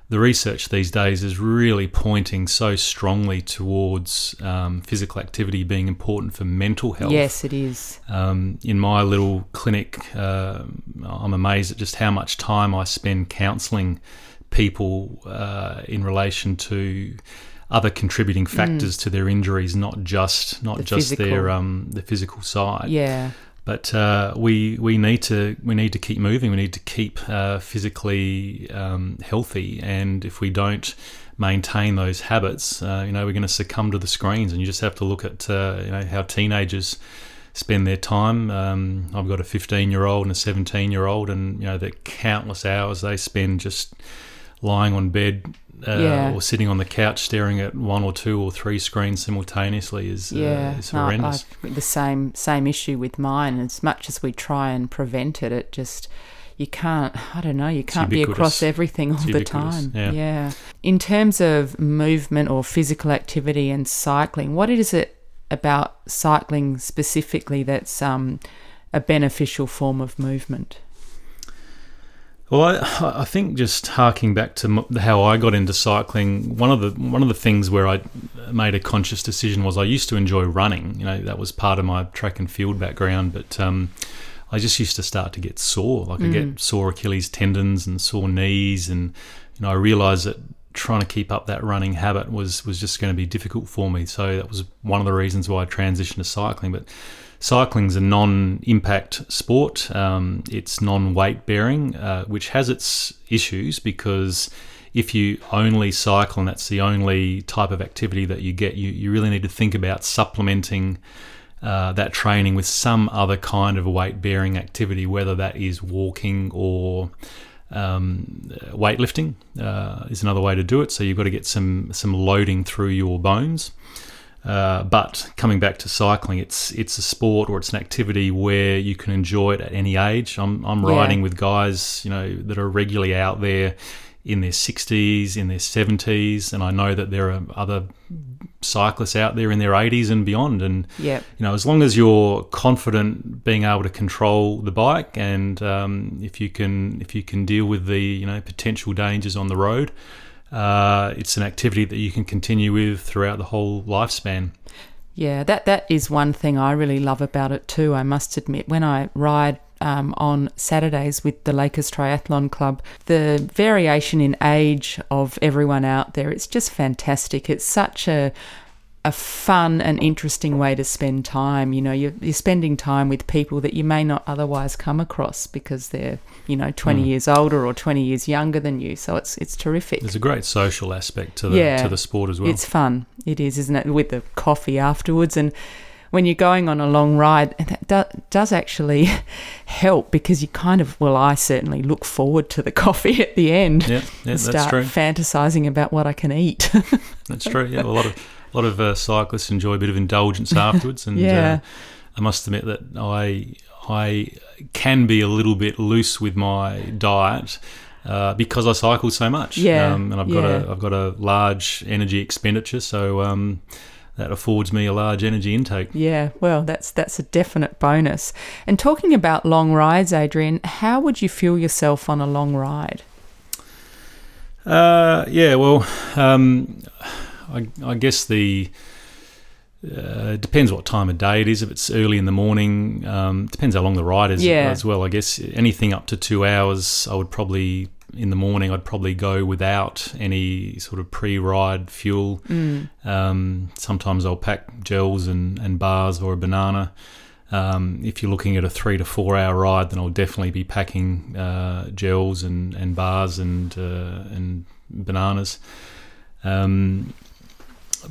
the research these days is really pointing so strongly towards um, physical activity being important for mental health. Yes, it is. Um, in my little clinic, uh, I'm amazed at just how much time I spend counselling people uh, in relation to other contributing factors to their injuries, not just not Mm. The just their physical. um, the physical side. Yeah. But uh, we we need to we need to keep moving. We need to keep uh, physically um, healthy, and if we don't maintain those habits, uh, you know, we're going to succumb to the screens. And you just have to look at uh, you know how teenagers spend their time. Um, I've got a 15 year old and a 17 year old, and you know the countless hours they spend just lying on bed. Uh, Yeah. Or sitting on the couch staring at one or two or three screens simultaneously is Yeah, uh, is no, horrendous. I've- the same same issue with mine. As much as we try and prevent it, it just you can't. I don't know. You can't be across everything all the time. yeah. In terms of movement or physical activity and cycling, what is it about cycling specifically that's um, a beneficial form of movement? Well, I, I think just harking back to how I got into cycling, one of the one of the things where I made a conscious decision was I used to enjoy running. You know, that was part of my track and field background, but um, I just used to start to get sore. Like I get sore Achilles tendons and sore knees, and you know, I realised that trying to keep up that running habit was was just going to be difficult for me. So that was one of the reasons why I transitioned to cycling. But cycling's a non-impact sport. Um, it's non-weight bearing, uh, which has its issues because if you only cycle and that's the only type of activity that you get, you, you really need to think about supplementing uh, that training with some other kind of weight bearing activity, whether that is walking or um, weightlifting uh, is another way to do it. So you've got to get some some loading through your bones. Uh, but coming back to cycling, it's it's a sport or it's an activity where you can enjoy it at any age. I'm I'm Yeah. riding with guys, you know, that are regularly out there in their 60s, in their 70s, and I know that there are other cyclists out there in their 80s and beyond. And Yep. you know, as long as you're confident being able to control the bike, and um, if you can if you can deal with the you know potential dangers on the road, uh, it's an activity that you can continue with throughout the whole lifespan. Yeah, that that is one thing I really love about it too. I must admit, when I ride um, on Saturdays with the Lakers Triathlon Club, the variation in age of everyone out there, it's just fantastic. It's such a a fun and interesting way to spend time. You know, you're, you're spending time with people that you may not otherwise come across because they're, you know, 20 Mm. years older or 20 years younger than you. So it's it's terrific. There's a great social aspect to the Yeah. to the sport as well. It's fun. It is, isn't it? With the coffee afterwards. And when you're going on a long ride, that do, does actually help because you kind of, well, I certainly look forward to the coffee at the end. yeah, yeah, and that's start true. fantasizing about what I can eat. That's true. Yeah, a lot of a lot of uh, cyclists enjoy a bit of indulgence afterwards, and Yeah. uh, I must admit that I I can be a little bit loose with my diet. Uh, because I cycle so much, Yeah, um, and I've got yeah. a I've got a large energy expenditure, so um, that affords me a large energy intake. Yeah, well, that's that's a definite bonus. And talking about long rides, Adrian, how would you feel yourself on a long ride? Uh, yeah, well, um, I, I guess the uh, it depends what time of day it is. If it's early in the morning, um, depends how long the ride is Yeah. as well. I guess anything up to two hours, I would probably in the morning. I'd probably go without any sort of pre-ride fuel. Mm. Um, sometimes I'll pack gels and, and bars or a banana. Um, if you're looking at a three to four hour ride, then I'll definitely be packing uh, gels and, and bars and uh, and bananas. Um,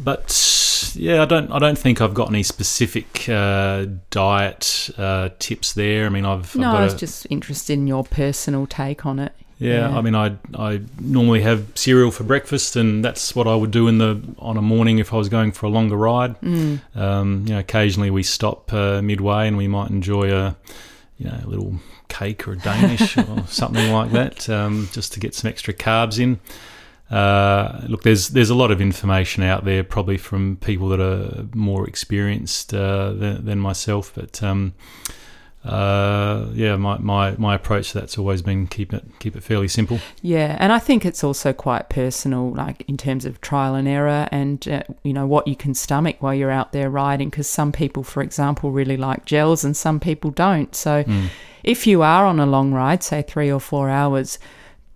but yeah, I don't I don't think I've got any specific uh, diet uh, tips there. I mean, I've, No, I've I was a- just interested in your personal take on it. yeah, Yeah. I mean, I I normally have cereal for breakfast, and that's what I would do in the on a morning if I was going for a longer ride. Mm. Um, you know, occasionally we stop uh, midway, and we might enjoy a you know a little cake or a Danish or something like that, um, just to get some extra carbs in. Uh, look, there's there's a lot of information out there, probably from people that are more experienced uh, than, than myself, but. Um, uh, yeah, my, my, my approach to that's always been keep it keep it fairly simple. Yeah, and I think it's also quite personal, like in terms of trial and error, and uh, you know what you can stomach while you're out there riding. Because some people, for example, really like gels, and some people don't. So, Mm. if you are on a long ride, say three or four hours,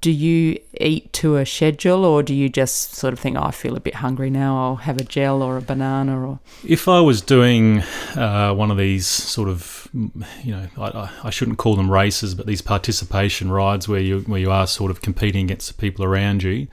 do you eat to a schedule, or do you just sort of think, "Oh, I feel a bit hungry now. I'll have a gel or a banana"? Or If I was doing uh, one of these sort of, you know, I, I- shouldn't call them races, but these participation rides where you where you are sort of competing against the people around you,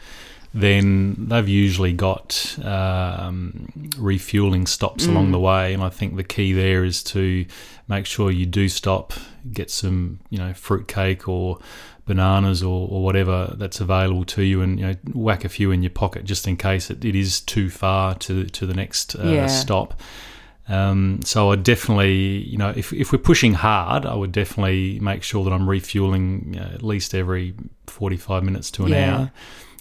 then they've usually got um, refueling stops along Mm. the way, and I think the key there is to make sure you do stop, get some, you know, fruit cake or bananas or, or whatever that's available to you and you know whack a few in your pocket just in case it, it is too far to to the next uh, Yeah. stop um, so I definitely you know if, if we're pushing hard I would definitely make sure that I'm refueling you know, at least every 45 minutes to an Yeah. hour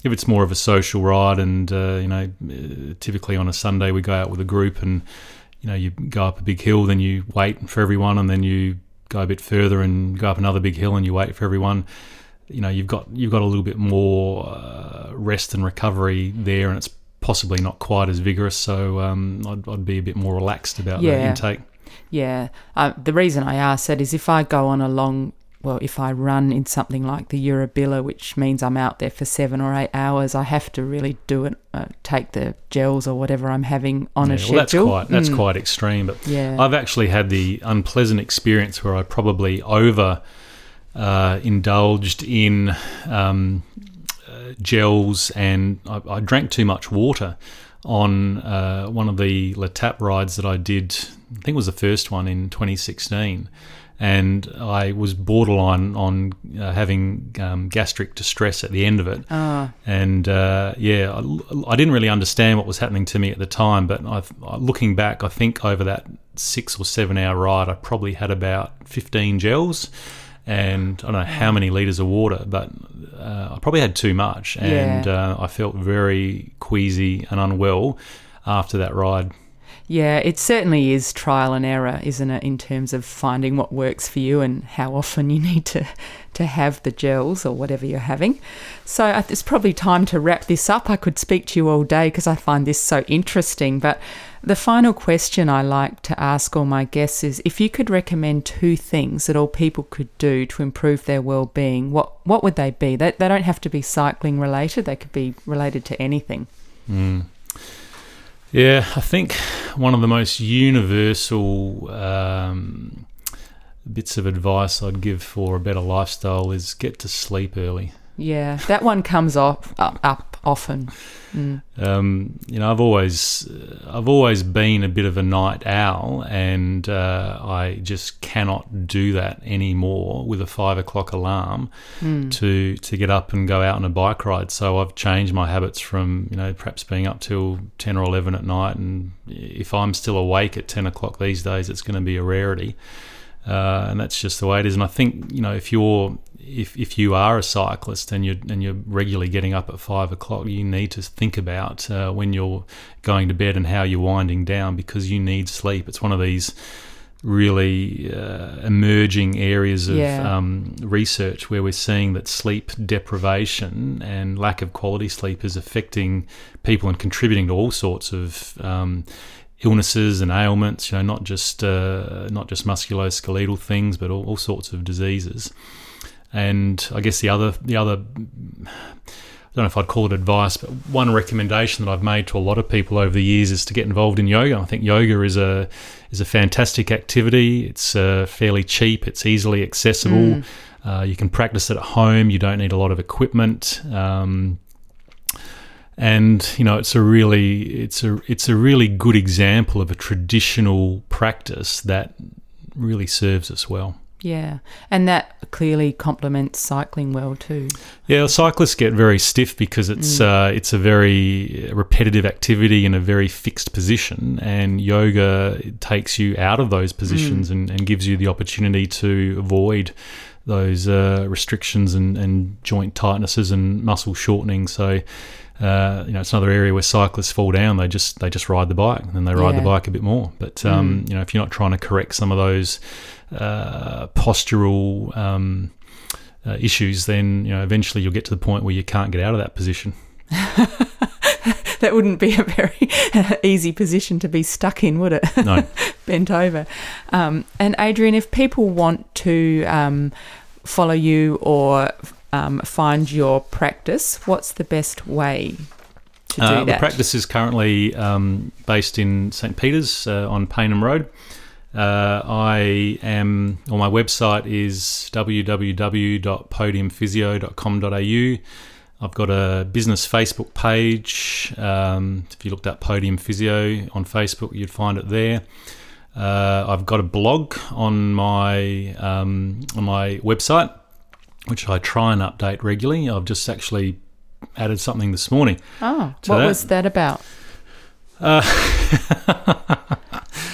if it's more of a social ride and uh, you know uh, typically on a Sunday we go out with a group and you know you go up a big hill then you wait for everyone and then you go a bit further and go up another big hill and you wait for everyone you know you've got you've got a little bit more uh, rest and recovery there and it's possibly not quite as vigorous. So um, I'd, I'd be a bit more relaxed about the intake. Yeah. Uh, the reason I ask that is if I go on a long, well, if I run in something like the Yurrebilla, which means I'm out there for seven or eight hours, I have to really do it, uh, take the gels or whatever I'm having on Yeah, a well, schedule. that's quite that's Mm. quite extreme but Yeah. I've actually had the unpleasant experience where I probably over uh, indulged in um, uh, gels and I, I drank too much water on uh, one of the L'Etape rides that I did. I think it was the first one in 2016. And I was borderline on uh, having um, gastric distress at the end of it Ah, and uh, yeah, I, I didn't really understand what was happening to me at the time. But I've, looking back, I think over that six or seven hour ride, I probably had about fifteen gels, and I don't know how many liters of water, but uh, I probably had too much, and uh, I felt very queasy and unwell after that ride. Yeah, it certainly is trial and error, isn't it, in terms of finding what works for you and how often you need to, to have the gels or whatever you're having. So it's probably time to wrap this up. I could speak to you all day because I find this so interesting. But the final question I like to ask all my guests is if you could recommend two things that all people could do to improve their well-being, what what would they be? They, they don't have to be cycling related. They could be related to anything. Mm. Yeah, I think one of the most universal um, bits of advice I'd give for a better lifestyle is get to sleep early. Yeah, that one comes off up, up often. Mm. Um, you know, I've always, I've always been a bit of a night owl, and uh, I just cannot do that anymore with a five o'clock alarm Mm. to to get up and go out on a bike ride. So I've changed my habits from you know perhaps being up till ten or eleven at night, and if I'm still awake at ten o'clock these days, it's going to be a rarity. Uh, and that's just the way it is. And I think you know if you're if, if you are a cyclist and you're and you're regularly getting up at five o'clock, you need to think about uh, when you're going to bed and how you're winding down because you need sleep. It's one of these really uh, emerging areas of Yeah. um, research where we're seeing that sleep deprivation and lack of quality sleep is affecting people and contributing to all sorts of um, illnesses and ailments. You know, not just uh, not just musculoskeletal things, but all, all sorts of diseases. And I guess the other the other I don't know if I'd call it advice, but one recommendation that I've made to a lot of people over the years is to get involved in yoga. I think yoga is a is a fantastic activity. It's uh, fairly cheap. It's easily accessible. Uh, you can practice it at home. You don't need a lot of equipment. Um, and you know it's a really it's a it's a really good example of a traditional practice that really serves us well. Yeah, and that clearly complements cycling well too. Yeah, cyclists get very stiff because it's uh, it's a very repetitive activity in a very fixed position, and yoga takes you out of those positions and, and gives you the opportunity to avoid those uh, restrictions and, and joint tightnesses and muscle shortening. So. Uh, you know, it's another area where cyclists fall down. They just they just ride the bike and then they ride Yeah. the bike a bit more. But um, you know, if you're not trying to correct some of those uh, postural um, uh, issues, then you know eventually you'll get to the point where you can't get out of that position. That wouldn't be a very easy position to be stuck in, would it? No, Bent over. Um, and Adrian, if people want to um, follow you or um, find your practice, what's the best way to do uh, the practice is currently um, based in St Peters uh, on Payneham Road. Uh, I am, or my website is www.podiumphysio.com.au. I've got a business Facebook page. Um, if you looked up Podium Physio on Facebook, you'd find it there. Uh, I've got a blog on my um, on my website, which I try and update regularly. I've just actually added something this morning. oh, what that. was that about?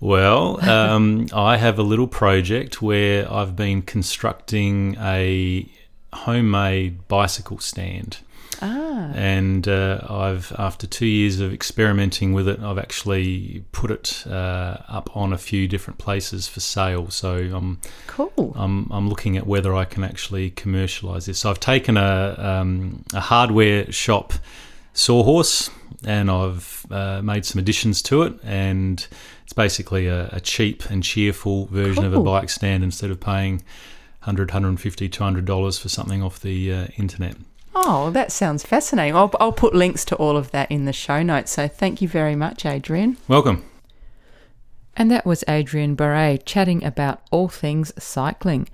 Well, um, I have a little project where I've been constructing a homemade bicycle stand. Ah, And uh, I've, after two years of experimenting with it, I've actually put it uh, up on a few different places for sale. So I'm, cool. I'm, I'm looking at whether I can actually commercialize this. So I've taken a, um, a hardware shop sawhorse and I've uh, made some additions to it. And it's basically a, a cheap and cheerful version of a bike stand instead of paying 100 150 $200 for something off the uh, internet. Oh, that sounds fascinating. I'll, I'll put links to all of that in the show notes. So thank you very much, Adrian. Welcome. And that was Adrian Barre chatting about all things cycling.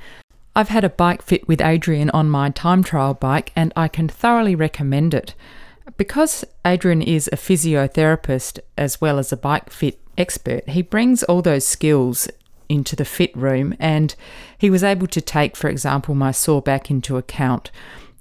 I've had a bike fit with Adrian on my time trial bike and I can thoroughly recommend it. Because Adrian is a physiotherapist as well as a bike fit expert, he brings all those skills into the fit room and he was able to take, for example, my sore back into account.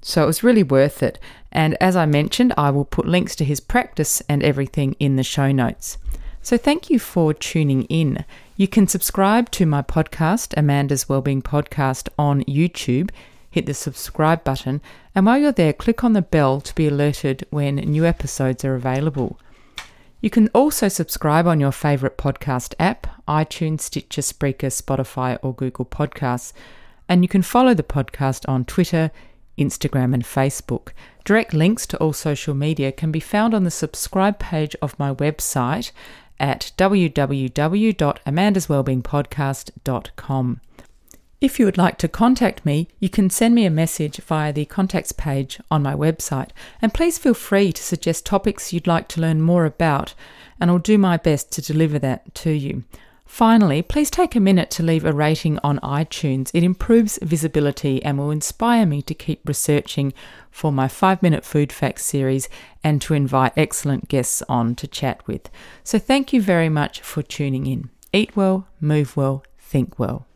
So it was really worth it. And as I mentioned, I will put links to his practice and everything in the show notes. So thank you for tuning in. You can subscribe to my podcast, Amanda's Wellbeing Podcast, on YouTube. Hit the subscribe button, and while you're there, click on the bell to be alerted when new episodes are available. You can also subscribe on your favourite podcast app iTunes, Stitcher, Spreaker, Spotify, or Google Podcasts. And you can follow the podcast on Twitter, Instagram, and Facebook. Direct links to all social media can be found on the subscribe page of my website at www.amandaswellbeingpodcast.com. If you would like to contact me, you can send me a message via the contacts page on my website. And please feel free to suggest topics you'd like to learn more about and I'll do my best to deliver that to you. Finally, please take a minute to leave a rating on iTunes. It improves visibility and will inspire me to keep researching for my 5 Minute Food Facts series and to invite excellent guests on to chat with. So, thank you very much for tuning in. Eat well, move well, think well.